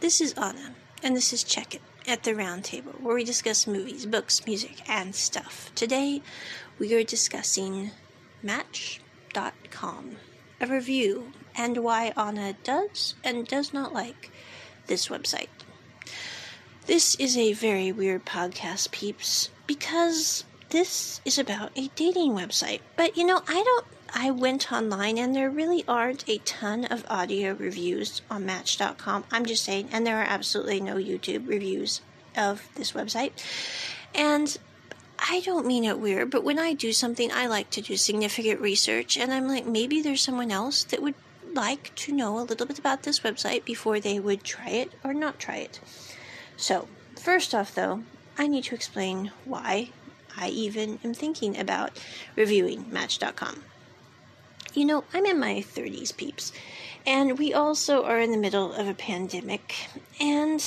This is Anna, and this is Check It at the Round Table, where we discuss movies, books, music, and stuff. Today, we are discussing Match.com, a review, and why Anna does and does not like this website. This is a very weird podcast, peeps, because this is about a dating website. But you know, I don't I went online and there really aren't a ton of audio reviews on Match.com. I'm just saying, and there are absolutely no YouTube reviews of this website. And I don't mean it weird, but when I do something, I like to do significant research, and I'm like, maybe there's someone else that would like to know a little bit about this website before they would try it or not try it. So, first off, though, I need to explain why I even am thinking about reviewing Match.com. You know, I'm in my 30s, peeps, and we also are in the middle of a pandemic, and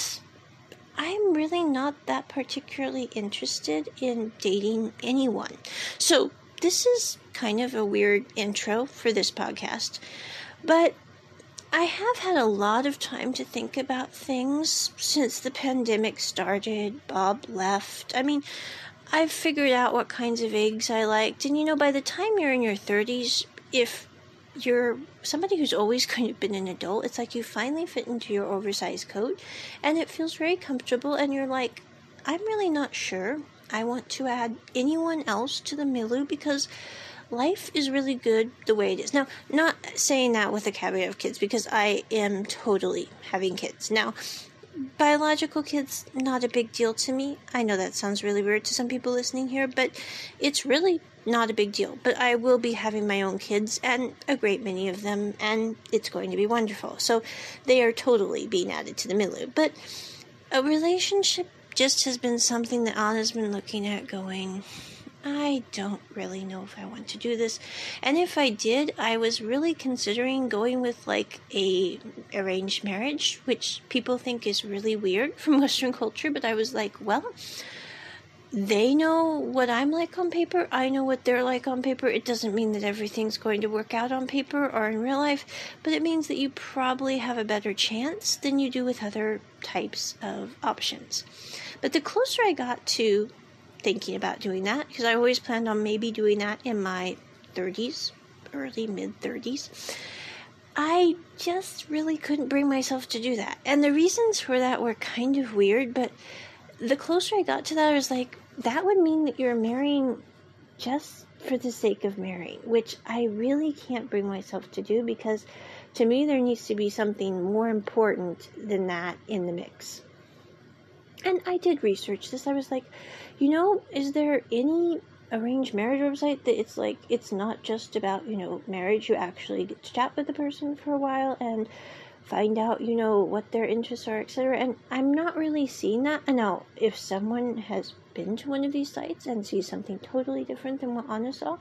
I'm really not that particularly interested in dating anyone. So, this is kind of a weird intro for this podcast, but I have had a lot of time to think about things since the pandemic started. Bob left. I mean, I've figured out what kinds of eggs I liked, and you know, by the time you're in your 30s, if you're somebody who's always kind of been an adult, it's like you finally fit into your oversized coat and it feels very comfortable, and you're like, I'm really not sure I want to add anyone else to the milieu because life is really good the way it is. Now, not saying that with a caveat of kids because I am totally having kids. Now, biological kids not a big deal to me. I know that sounds really weird to some people listening here, but it's really not a big deal. But I will be having my own kids and a great many of them and it's going to be wonderful. So they are totally being added to the milieu. But a relationship just has been something that Anna's been looking at going I don't really know if I want to do this. And if I did, I was really considering going with like a arranged marriage, which people think is really weird from Western culture, but I was like, well, they know what I'm like on paper. I know what they're like on paper. It doesn't mean that everything's going to work out on paper or in real life, but it means that you probably have a better chance than you do with other types of options. But the closer I got to thinking about doing that because I always planned on maybe doing that in my 30s, early mid 30s. I just really couldn't bring myself to do that. And the reasons for that were kind of weird, but the closer I got to that, I was like, that would mean that you're marrying just for the sake of marrying, which I really can't bring myself to do because to me there needs to be something more important than that in the mix. And I did research this. I was like, you know, is there any arranged marriage website that it's like it's not just about, you know, marriage, you actually get to chat with the person for a while and find out, you know, what their interests are, etc. And I'm not really seeing that. And now, if someone has been to one of these sites and see something totally different than what Anna saw,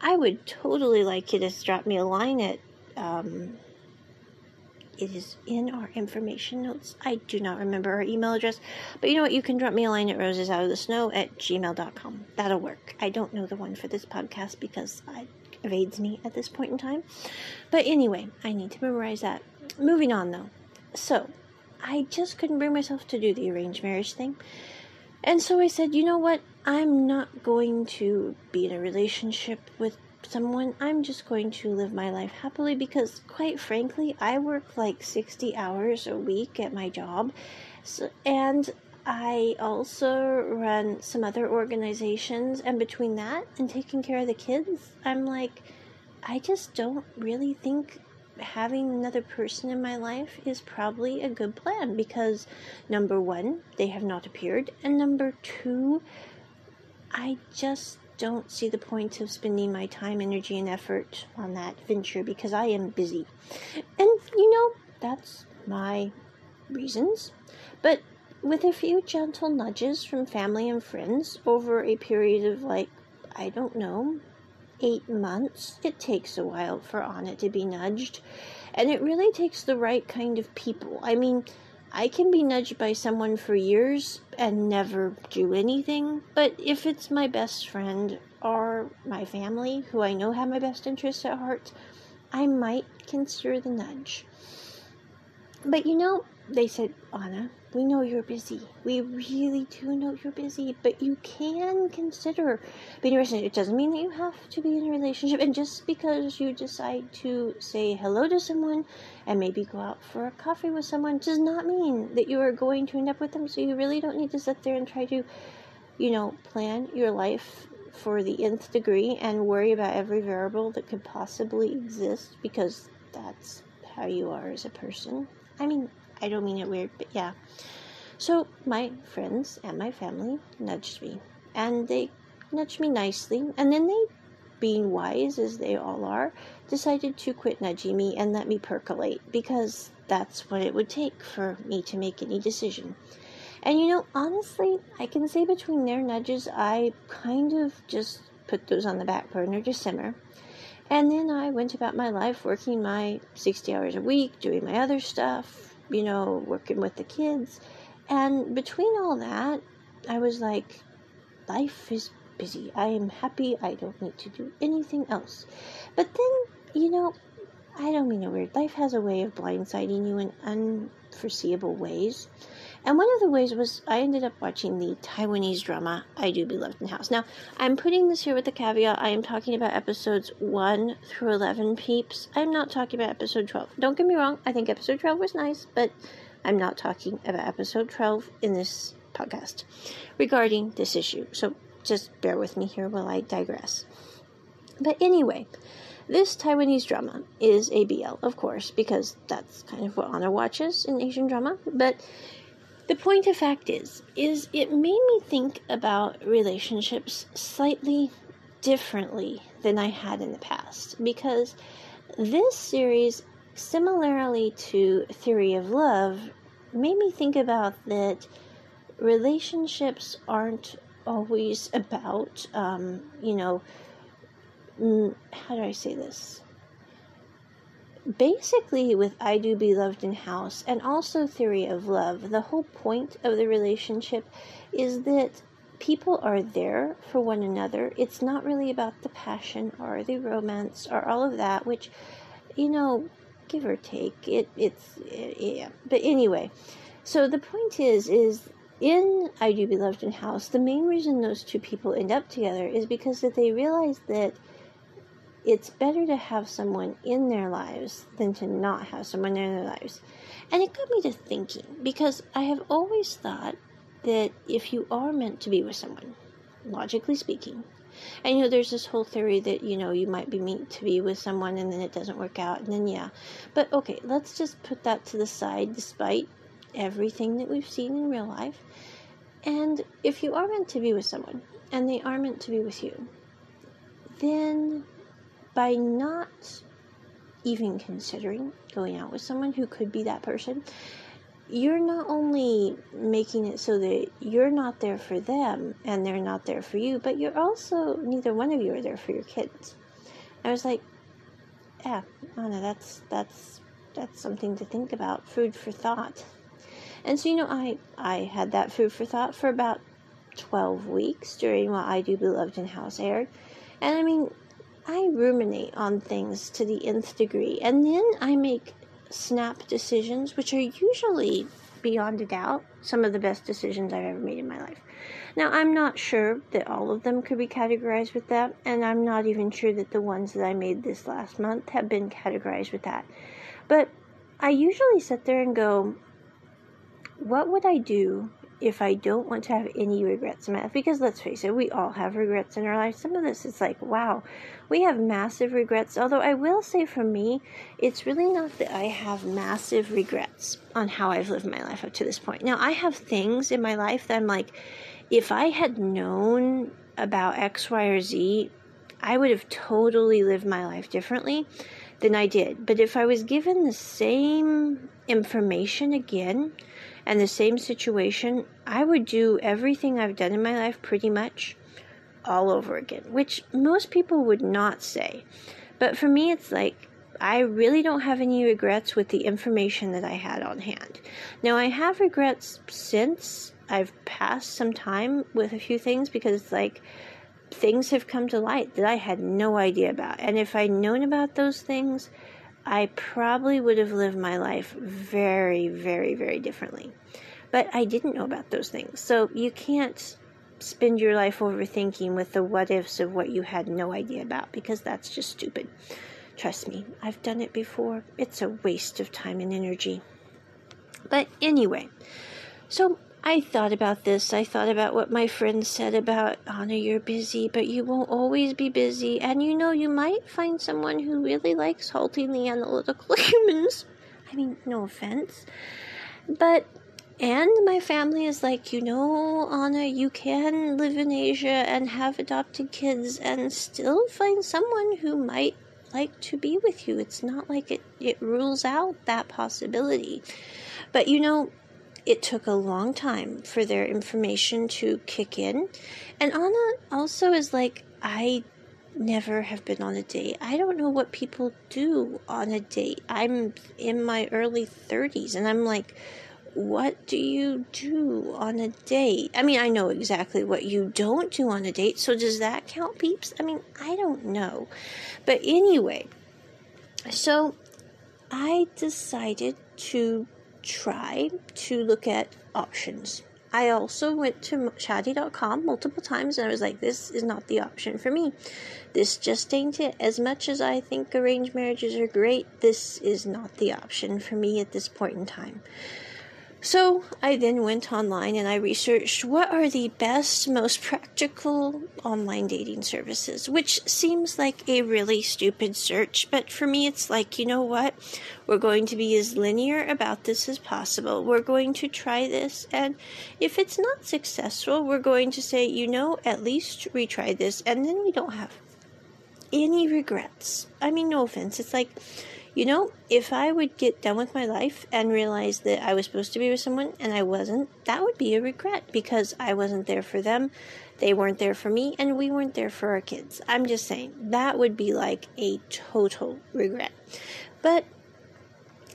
I would totally like you to drop me a line at um, it is in our information notes. I do not remember our email address, but you know what? You can drop me a line at rosesoutofthesnow at gmail.com. That'll work. I don't know the one for this podcast because it evades me at this point in time. But anyway, I need to memorize that. Moving on though. So, I just couldn't bring myself to do the arranged marriage thing. And so I said, you know what? I'm not going to be in a relationship with someone, I'm just going to live my life happily because, quite frankly, I work like 60 hours a week at my job. So, and I also run some other organizations, and between that and taking care of the kids, I'm like, I just don't really think having another person in my life is probably a good plan because number one, they have not appeared, and number two, I just don't see the point of spending my time, energy, and effort on that venture because I am busy. And, you know, that's my reasons. But with a few gentle nudges from family and friends over a period of, like, I don't know, eight months, it takes a while for Anna to be nudged. And it really takes the right kind of people. I mean, I can be nudged by someone for years and never do anything, but if it's my best friend or my family who I know have my best interests at heart, I might consider the nudge. But you know, they said, Anna, we know you're busy. We really do know you're busy, but you can consider being in a relationship. It doesn't mean that you have to be in a relationship. And just because you decide to say hello to someone and maybe go out for a coffee with someone does not mean that you are going to end up with them. So you really don't need to sit there and try to, you know, plan your life for the nth degree and worry about every variable that could possibly exist because that's how you are as a person. I mean, I don't mean it weird, but yeah. So my friends and my family nudged me, and they nudged me nicely, and then they, being wise as they all are, decided to quit nudging me and let me percolate because that's what it would take for me to make any decision. And you know, honestly, I can say between their nudges, I kind of just put those on the back burner to simmer. And then I went about my life working my 60 hours a week, doing my other stuff, you know, working with the kids. And between all that, I was like, life is busy. I am happy. I don't need to do anything else. But then, you know, I don't mean it weird. Life has a way of blindsiding you in unforeseeable ways. And one of the ways was I ended up watching the Taiwanese drama I Do Be Loved in House. Now, I'm putting this here with the caveat I am talking about episodes 1 through 11 peeps. I'm not talking about episode 12. Don't get me wrong, I think episode 12 was nice, but I'm not talking about episode 12 in this podcast regarding this issue. So just bear with me here while I digress. But anyway, this Taiwanese drama is a BL, of course, because that's kind of what Anna watches in Asian drama. But the point of fact is, is it made me think about relationships slightly differently than I had in the past because this series, similarly to Theory of Love, made me think about that relationships aren't always about, um, you know, how do I say this? Basically with I Do Be Loved in House and also Theory of Love, the whole point of the relationship is that people are there for one another. It's not really about the passion or the romance or all of that, which, you know, give or take, it it's it, yeah. But anyway, so the point is is in I Do Be Loved in House, the main reason those two people end up together is because that they realize that it's better to have someone in their lives than to not have someone in their lives. And it got me to thinking because I have always thought that if you are meant to be with someone, logically speaking, and you know, there's this whole theory that you know you might be meant to be with someone and then it doesn't work out, and then yeah. But okay, let's just put that to the side, despite everything that we've seen in real life. And if you are meant to be with someone and they are meant to be with you, then by not even considering going out with someone who could be that person, you're not only making it so that you're not there for them and they're not there for you, but you're also, neither one of you are there for your kids. I was like, yeah, Anna, that's, that's, that's something to think about, food for thought. And so, you know, I, I had that food for thought for about 12 weeks during what I Do Be Loved in House aired. And I mean, I ruminate on things to the nth degree, and then I make snap decisions, which are usually, beyond a doubt, some of the best decisions I've ever made in my life. Now, I'm not sure that all of them could be categorized with that, and I'm not even sure that the ones that I made this last month have been categorized with that. But I usually sit there and go, what would I do if I don't want to have any regrets in my life, because let's face it, we all have regrets in our life. Some of this is like, wow, we have massive regrets. Although I will say for me, it's really not that I have massive regrets on how I've lived my life up to this point. Now, I have things in my life that I'm like, if I had known about X, Y, or Z, I would have totally lived my life differently than I did. But if I was given the same information again, and the same situation, I would do everything I've done in my life pretty much all over again, which most people would not say. But for me, it's like I really don't have any regrets with the information that I had on hand. Now, I have regrets since I've passed some time with a few things because it's like things have come to light that I had no idea about. And if I'd known about those things, I probably would have lived my life very, very, very differently. But I didn't know about those things. So you can't spend your life overthinking with the what ifs of what you had no idea about because that's just stupid. Trust me, I've done it before. It's a waste of time and energy. But anyway, so I thought about this. I thought about what my friend said about Anna, you're busy, but you won't always be busy. And you know, you might find someone who really likes haltingly analytical humans. I mean, no offense. But, and my family is like, you know, Anna, you can live in Asia and have adopted kids and still find someone who might like to be with you. It's not like it, it rules out that possibility. But you know, it took a long time for their information to kick in. And Anna also is like, I never have been on a date. I don't know what people do on a date. I'm in my early 30s and I'm like, what do you do on a date? I mean, I know exactly what you don't do on a date, so does that count, peeps? I mean, I don't know. But anyway, so I decided to try to look at options. I also went to shaadi.com multiple times and I was like, this is not the option for me. This just ain't it. As much as I think arranged marriages are great, this is not the option for me at this point in time. So I then went online and I researched what are the best, most practical online dating services, which seems like a really stupid search, but for me it's like, you know what? We're going to be as linear about this as possible. We're going to try this, and if it's not successful, we're going to say, you know, at least retry this, and then we don't have any regrets. I mean, no offense. It's like, you know, if I would get done with my life and realize that I was supposed to be with someone and I wasn't, that would be a regret because I wasn't there for them, they weren't there for me, and we weren't there for our kids. I'm just saying, that would be like a total regret. But,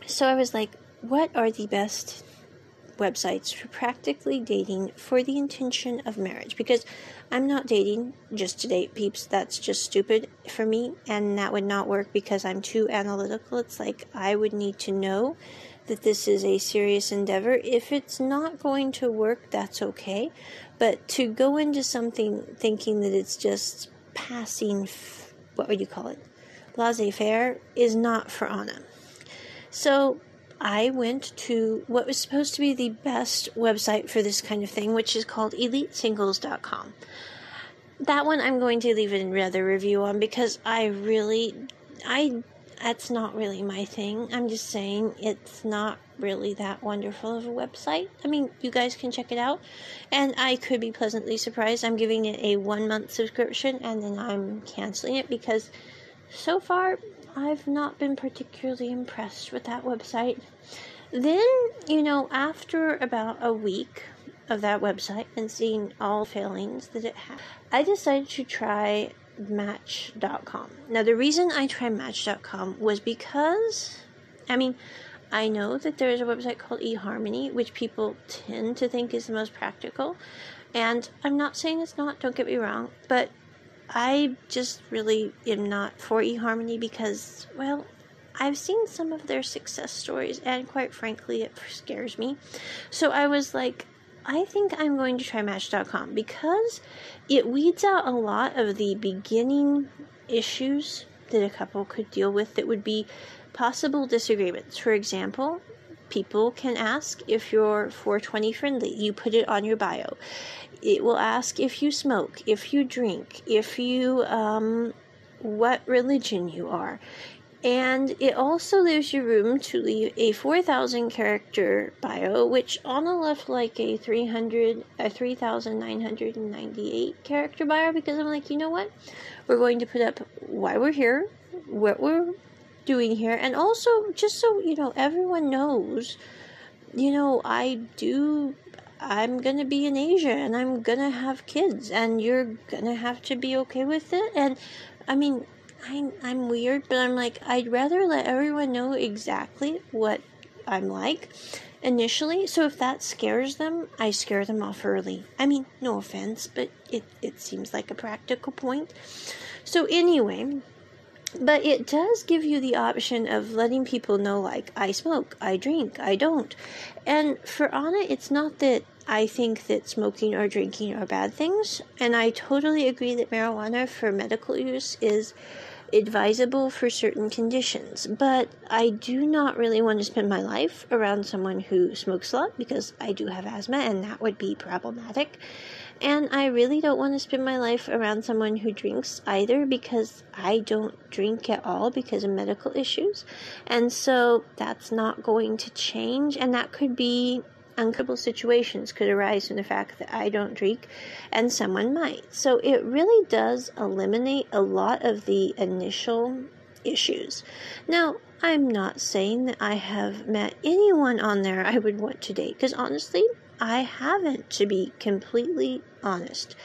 so I was like, what are the best websites for practically dating for the intention of marriage? Because I'm not dating just to date peeps. That's just stupid for me, and that would not work because I'm too analytical. It's like I would need to know that this is a serious endeavor. If it's not going to work, that's okay. But to go into something thinking that it's just passing, what would you call it? Laissez faire is not for Anna. So I went to what was supposed to be the best website for this kind of thing, which is called elitesingles.com. That one I'm going to leave another review on because I really, I, that's not really my thing. I'm just saying it's not really that wonderful of a website. I mean, you guys can check it out, and I could be pleasantly surprised. I'm giving it a one month subscription and then I'm canceling it because so far I've not been particularly impressed with that website. Then, you know, after about a week of that website and seeing all failings that it had, I decided to try Match.com. Now, the reason I tried Match.com was because, I mean, I know that there is a website called eHarmony, which people tend to think is the most practical. And I'm not saying it's not, don't get me wrong, but I just really am not for eHarmony because, well, I've seen some of their success stories, and quite frankly, it scares me. So I was like, I think I'm going to try Match.com because it weeds out a lot of the beginning issues that a couple could deal with that would be possible disagreements. For example, people can ask if you're 420 friendly. You put it on your bio. It will ask if you smoke, if you drink, if you, um, what religion you are. And it also leaves you room to leave a 4,000 character bio, which on the left like a 300, a 3,998 character bio because I'm like, you know what? We're going to put up why we're here, what we're doing here, and also just so you know, everyone knows, you know, I do I'm gonna be in Asia and I'm gonna have kids and you're gonna have to be okay with it. And I mean, I'm, I'm weird, but I'm like, I'd rather let everyone know exactly what I'm like initially. So if that scares them, I scare them off early. I mean, no offense, but it, it seems like a practical point. So anyway, but it does give you the option of letting people know like i smoke i drink i don't. And for anna it's not that i think that smoking or drinking are bad things. And i totally agree that marijuana for medical use is advisable for certain conditions. But i do not really want to spend my life around someone who smokes a lot because i do have asthma and that would be problematic and I really don't want to spend my life around someone who drinks either because I don't drink at all because of medical issues. And so that's not going to change. And that could be uncomfortable situations could arise from the fact that I don't drink and someone might. So it really does eliminate a lot of the initial issues. Now, I'm not saying that I have met anyone on there I would want to date because honestly, I haven't, to be completely honest.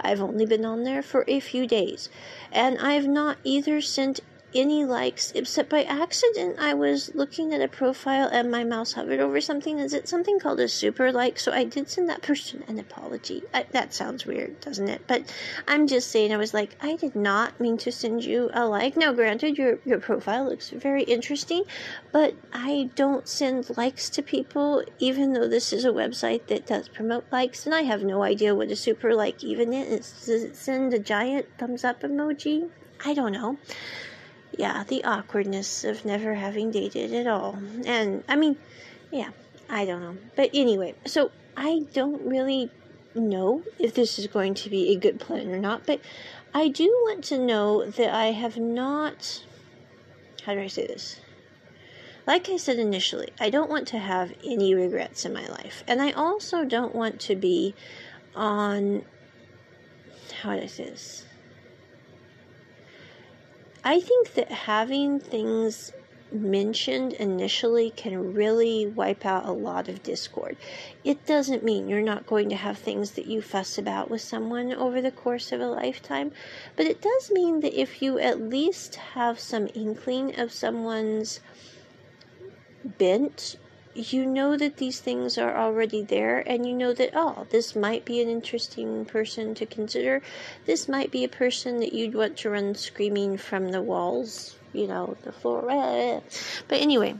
I've only been on there for a few days, and I've not either sent any likes except by accident. I was looking at a profile and my mouse hovered over something. Is it something called a super like? So I did send that person an apology. I, that sounds weird, doesn't it? But I'm just saying, I was like, I did not mean to send you a like. Now, granted, your your profile looks very interesting, but I don't send likes to people, even though this is a website that does promote likes, and I have no idea what a super like even is. Does it send a giant thumbs up emoji? I don't know yeah, the awkwardness of never having dated at all. And I mean, yeah, I don't know. But anyway, so I don't really know if this is going to be a good plan or not, but I do want to know that I have not. How do I say this? Like I said initially, I don't want to have any regrets in my life. And I also don't want to be on. How do I say this? I think that having things mentioned initially can really wipe out a lot of discord. It doesn't mean you're not going to have things that you fuss about with someone over the course of a lifetime, but it does mean that if you at least have some inkling of someone's bent you know that these things are already there and you know that oh this might be an interesting person to consider. This might be a person that you'd want to run screaming from the walls you know the floor. But anyway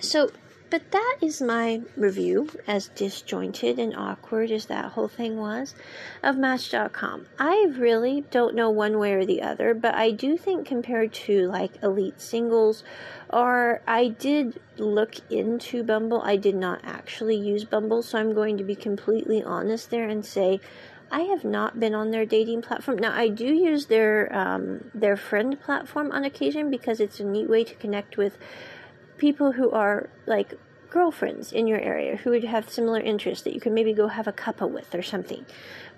so but that is my review, as disjointed and awkward as that whole thing was, of Match.com. I really don't know one way or the other, but I do think compared to like Elite Singles, or I did look into Bumble, I did not actually use Bumble, so I'm going to be completely honest there and say I have not been on their dating platform. Now I do use their um, their friend platform on occasion because it's a neat way to connect with people who are like girlfriends in your area who would have similar interests that you could maybe go have a cuppa with or something.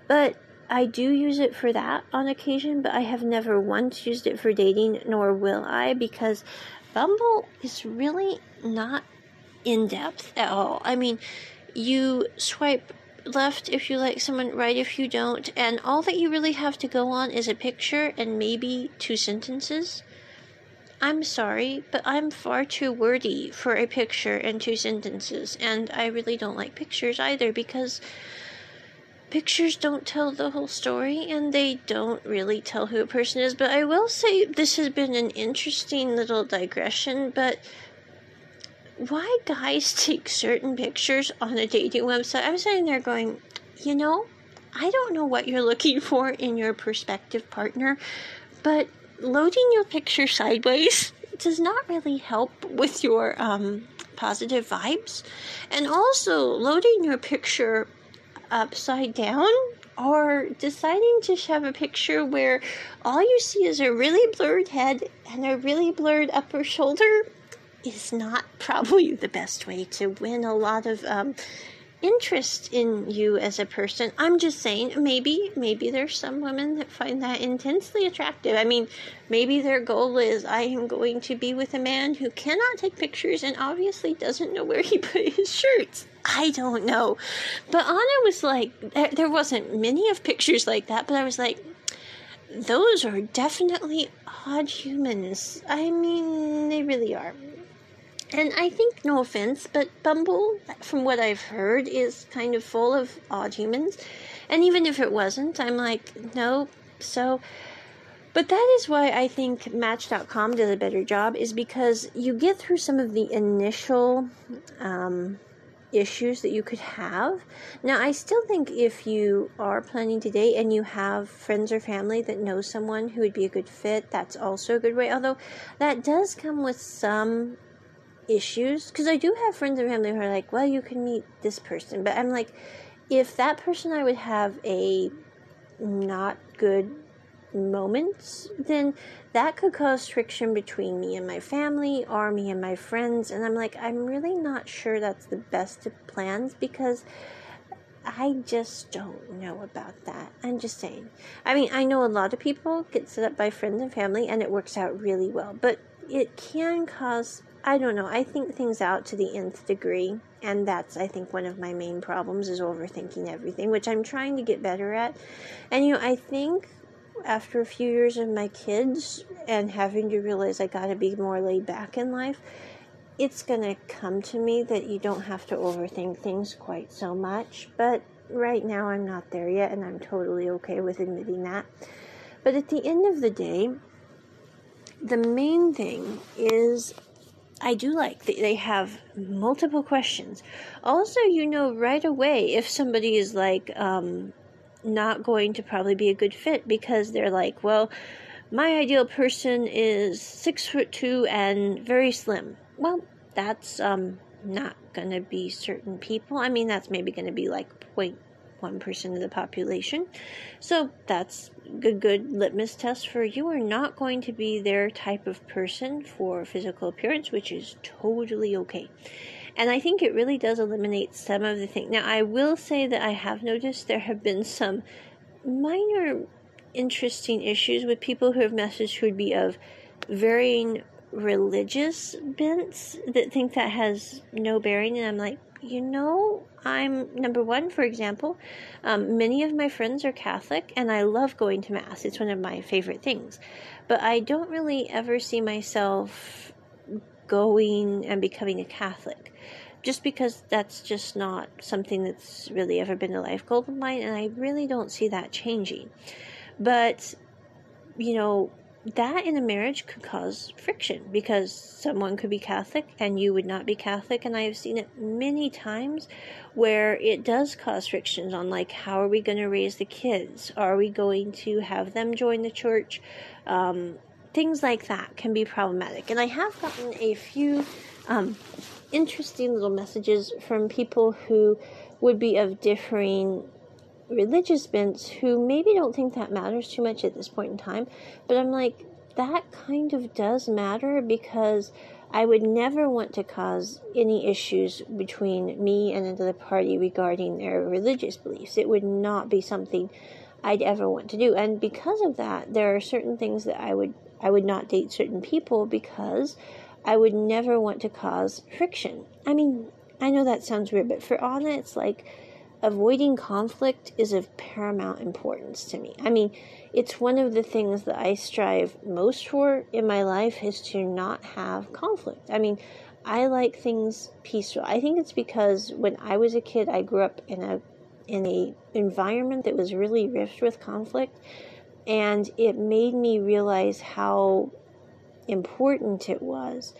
But I do use it for that on occasion, but I have never once used it for dating, nor will I, because Bumble is really not in depth at all. I mean, you swipe left if you like someone, right if you don't, and all that you really have to go on is a picture and maybe two sentences. I'm sorry, but I'm far too wordy for a picture and two sentences, and I really don't like pictures either because pictures don't tell the whole story and they don't really tell who a person is. But I will say this has been an interesting little digression, but why guys take certain pictures on a dating website? I'm sitting there going, you know, I don't know what you're looking for in your prospective partner, but loading your picture sideways does not really help with your um, positive vibes. And also, loading your picture upside down or deciding to have a picture where all you see is a really blurred head and a really blurred upper shoulder is not probably the best way to win a lot of um, interest in you as a person. I'm just saying, maybe, maybe there's some women that find that intensely attractive. I mean, maybe their goal is I am going to be with a man who cannot take pictures and obviously doesn't know where he put his shirts. I don't know. But Anna was like, there wasn't many of pictures like that, but I was like, those are definitely odd humans. I mean, they really are. And I think, no offense, but Bumble, from what I've heard, is kind of full of odd humans. And even if it wasn't, I'm like, no. So But that is why I think Match.com does a better job, is because you get through some of the initial um, issues that you could have. Now, I still think if you are planning to date and you have friends or family that know someone who would be a good fit, that's also a good way. Although that does come with some issues because I do have friends and family who are like, well, you can meet this person. But I'm like, if that person I would have a not good moments, then that could cause friction between me and my family or me and my friends. And I'm like, I'm really not sure that's the best of plans because I just don't know about that. I'm just saying. I mean, I know a lot of people get set up by friends and family and it works out really well, but it can cause I don't know. I think things out to the nth degree, and that's I think one of my main problems is overthinking everything, which I'm trying to get better at. And you know, I think after a few years of my kids and having to realize I got to be more laid back in life, it's going to come to me that you don't have to overthink things quite so much. But right now, I'm not there yet, and I'm totally okay with admitting that. But at the end of the day, the main thing is I do like that they have multiple questions. Also, you know right away if somebody is like um, not going to probably be a good fit because they're like, well, my ideal person is six foot two and very slim. Well, that's um, not going to be certain people. I mean, that's maybe going to be like 0.1% of the population. So that's a good litmus test for you are not going to be their type of person for physical appearance, which is totally okay. And I think it really does eliminate some of the things. Now, I will say that I have noticed there have been some minor interesting issues with people who have messaged who would be of varying religious bents that think that has no bearing. And I'm like, you know, I'm number one, for example, um, many of my friends are Catholic and I love going to Mass. It's one of my favorite things. But I don't really ever see myself going and becoming a Catholic just because that's just not something that's really ever been a life goal of mine, and I really don't see that changing. But, you know, that in a marriage could cause friction because someone could be Catholic and you would not be Catholic. And I have seen it many times where it does cause frictions on like, how are we going to raise the kids? Are we going to have them join the church? Um, things like that can be problematic. And I have gotten a few um, interesting little messages from people who would be of differing religious bents who maybe don't think that matters too much at this point in time. But I'm like, that kind of does matter because I would never want to cause any issues between me and another party regarding their religious beliefs. It would not be something I'd ever want to do. And because of that, there are certain things that I would I would not date certain people because I would never want to cause friction. I mean, I know that sounds weird, but for Anna, it's like avoiding conflict is of paramount importance to me. I mean, it's one of the things that I strive most for in my life is to not have conflict. I mean, I like things peaceful. I think it's because when I was a kid, I grew up in a in a environment that was really rife with conflict, and it made me realize how important it was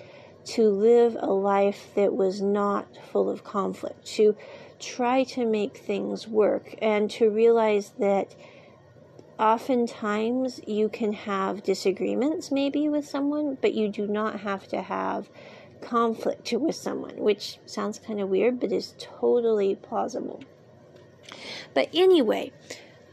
to live a life that was not full of conflict, to try to make things work, and to realize that oftentimes you can have disagreements maybe with someone, but you do not have to have conflict with someone, which sounds kind of weird, but is totally plausible. But anyway,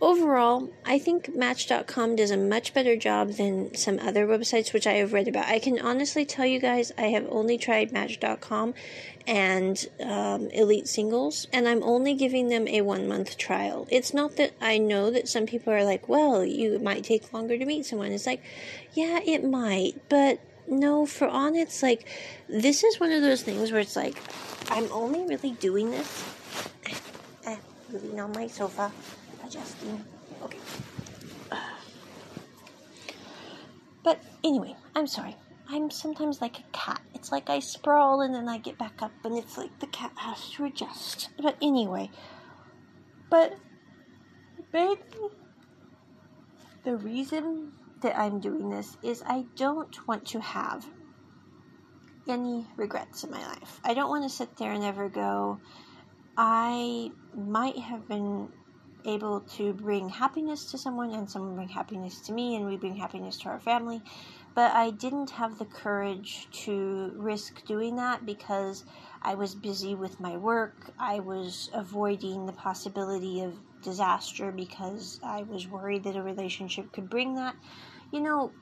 overall, I think Match.com does a much better job than some other websites which I have read about. I can honestly tell you guys, I have only tried Match.com and um, Elite Singles, and I'm only giving them a one month trial. It's not that I know that some people are like, well, you might take longer to meet someone. It's like, yeah, it might, but no, for Anna, it's like, this is one of those things where it's like, I'm only really doing this. Eh, moving on my sofa adjusting. Okay. But anyway, I'm sorry. I'm sometimes like a cat. It's like I sprawl and then I get back up, and it's like the cat has to adjust. But anyway, but maybe the reason that I'm doing this is I don't want to have any regrets in my life. I don't want to sit there and ever go, I might have been able to bring happiness to someone and someone bring happiness to me and we bring happiness to our family but I didn't have the courage to risk doing that because I was busy with my work. I was avoiding the possibility of disaster because I was worried that a relationship could bring that. You know,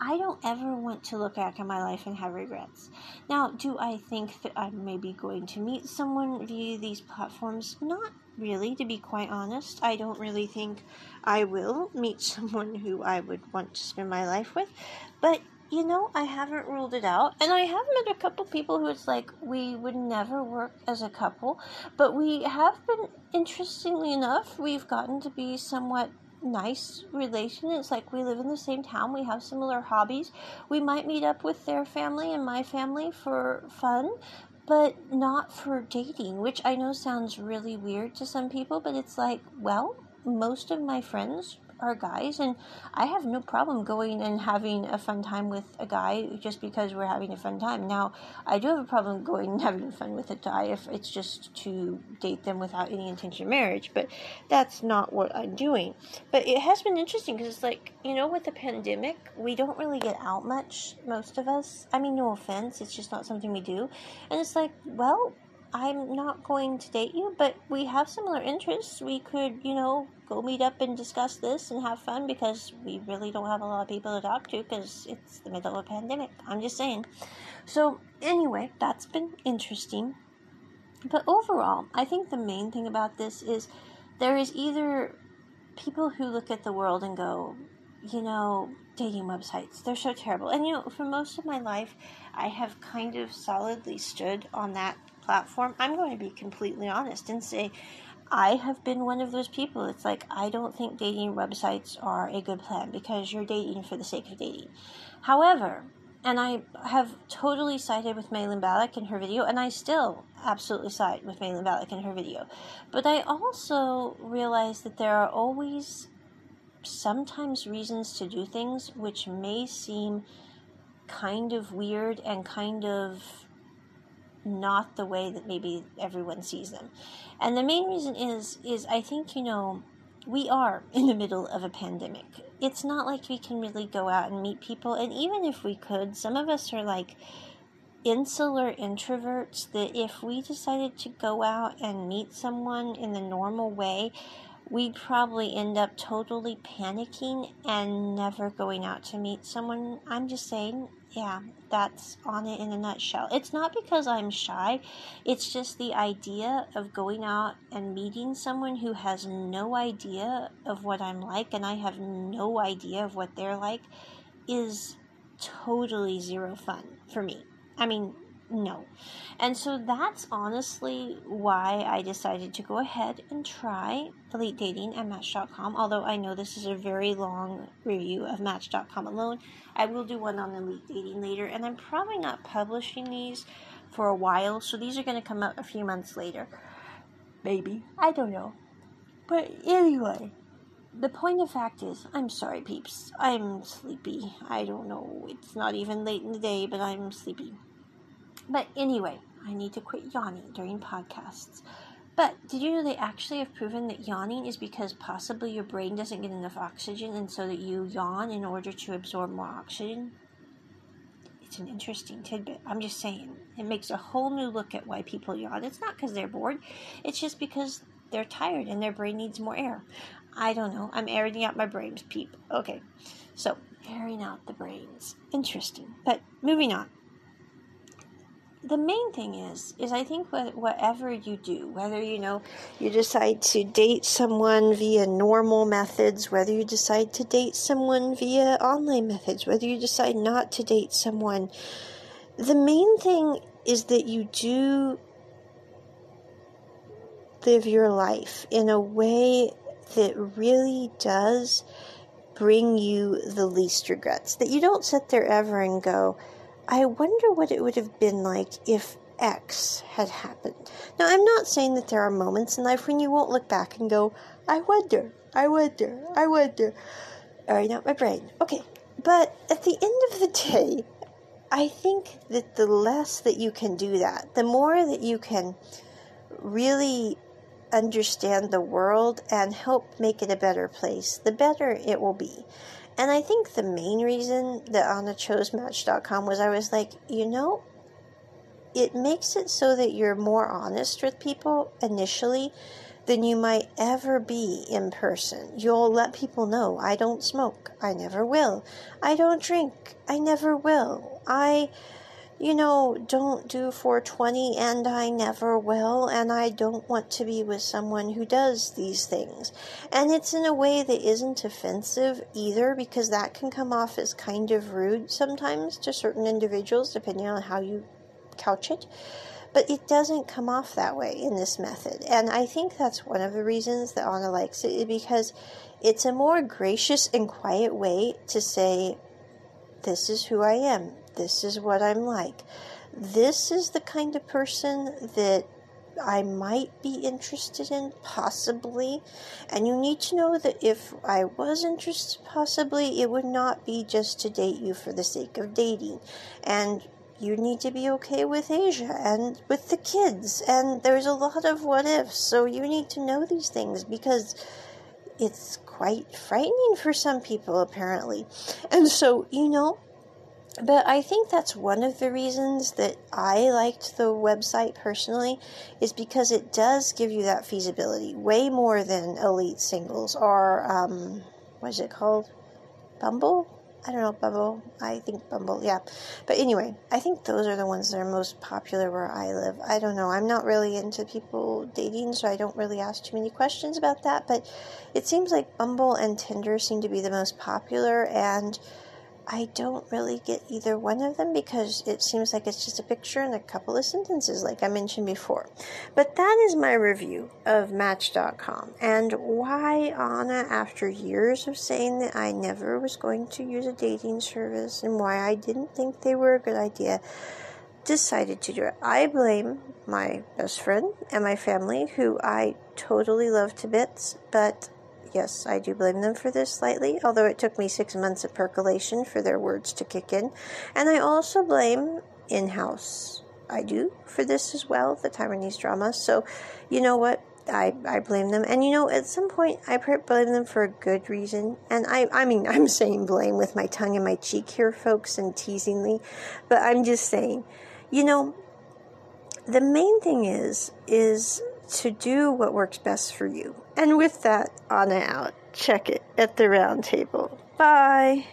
I don't ever want to look back at my life and have regrets. Now, do I think that I'm maybe going to meet someone via these platforms? Not really, to be quite honest. I don't really think I will meet someone who I would want to spend my life with. But, you know, I haven't ruled it out. And I have met a couple people who it's like we would never work as a couple. But we have been, interestingly enough, we've gotten to be somewhat nice relation. It's like we live in the same town, we have similar hobbies. We might meet up with their family and my family for fun, but not for dating, which I know sounds really weird to some people, but it's like, well, most of my friends are guys, and I have no problem going and having a fun time with a guy just because we're having a fun time. Now, I do have a problem going and having fun with a guy if it's just to date them without any intention of marriage, but that's not what I'm doing. But it has been interesting because it's like, you know, with the pandemic, we don't really get out much, most of us. I mean, no offense, it's just not something we do. And it's like, well, I'm not going to date you, but we have similar interests. We could, you know, go meet up and discuss this and have fun because we really don't have a lot of people to talk to because it's the middle of a pandemic. I'm just saying. So, anyway, that's been interesting. But overall, I think the main thing about this is there is either people who look at the world and go, you know, dating websites, they're so terrible. And, you know, for most of my life, I have kind of solidly stood on that platform, I'm going to be completely honest and say I have been one of those people. It's like I don't think dating websites are a good plan because you're dating for the sake of dating. However, and I have totally sided with Malin Balak in her video, and I still absolutely side with Malin Balak in her video. But I also realize that there are always sometimes reasons to do things which may seem kind of weird and kind of not the way that maybe everyone sees them. And the main reason is is I think you know we are in the middle of a pandemic. It's not like we can really go out and meet people and even if we could, some of us are like insular introverts that if we decided to go out and meet someone in the normal way, we'd probably end up totally panicking and never going out to meet someone. I'm just saying, yeah, that's on it in a nutshell. It's not because I'm shy, it's just the idea of going out and meeting someone who has no idea of what I'm like and I have no idea of what they're like is totally zero fun for me. I mean, no. And so that's honestly why I decided to go ahead and try Elite Dating at Match.com. Although I know this is a very long review of Match.com alone, I will do one on Elite Dating later, and I'm probably not publishing these for a while, so these are going to come out a few months later. Maybe. I don't know. But anyway, the point of fact is, I'm sorry, peeps. I'm sleepy. I don't know. It's not even late in the day, but I'm sleepy. But anyway, I need to quit yawning during podcasts. But did you know they actually have proven that yawning is because possibly your brain doesn't get enough oxygen and so that you yawn in order to absorb more oxygen? It's an interesting tidbit. I'm just saying. It makes a whole new look at why people yawn. It's not because they're bored, it's just because they're tired and their brain needs more air. I don't know. I'm airing out my brains, peep. Okay. So, airing out the brains. Interesting. But moving on the main thing is is i think whatever you do whether you know you decide to date someone via normal methods whether you decide to date someone via online methods whether you decide not to date someone the main thing is that you do live your life in a way that really does bring you the least regrets that you don't sit there ever and go I wonder what it would have been like if X had happened. Now, I'm not saying that there are moments in life when you won't look back and go, I wonder, I wonder, I wonder. Or not my brain. Okay. But at the end of the day, I think that the less that you can do that, the more that you can really understand the world and help make it a better place, the better it will be. And I think the main reason that Anna chose Match.com was I was like, you know, it makes it so that you're more honest with people initially than you might ever be in person. You'll let people know I don't smoke. I never will. I don't drink. I never will. I you know, don't do 420 and I never will, and I don't want to be with someone who does these things. And it's in a way that isn't offensive either, because that can come off as kind of rude sometimes to certain individuals, depending on how you couch it. But it doesn't come off that way in this method. And I think that's one of the reasons that Anna likes it, because it's a more gracious and quiet way to say, This is who I am this is what I'm like. This is the kind of person that I might be interested in, possibly. And you need to know that if I was interested, possibly, it would not be just to date you for the sake of dating. And you need to be okay with Asia and with the kids. And there's a lot of what ifs. So you need to know these things because it's quite frightening for some people, apparently. And so, you know, but I think that's one of the reasons that I liked the website personally is because it does give you that feasibility way more than Elite Singles or um, what is it called? Bumble? I don't know, Bumble. I think Bumble, yeah. But anyway, I think those are the ones that are most popular where I live. I don't know. I'm not really into people dating, so I don't really ask too many questions about that. But it seems like Bumble and Tinder seem to be the most popular, and I don't really get either one of them because it seems like it's just a picture and a couple of sentences, like I mentioned before. But that is my review of Match.com and why Anna, after years of saying that I never was going to use a dating service and why I didn't think they were a good idea, decided to do it. I blame my best friend and my family, who I totally love to bits, but Yes, I do blame them for this slightly, although it took me six months of percolation for their words to kick in. And I also blame in house. I do for this as well, the Taiwanese drama. So, you know what? I, I blame them. And you know, at some point, I blame them for a good reason. And I, I mean, I'm saying blame with my tongue in my cheek here, folks, and teasingly. But I'm just saying, you know, the main thing is, is to do what works best for you. And with that, on out. Check it at the round table. Bye.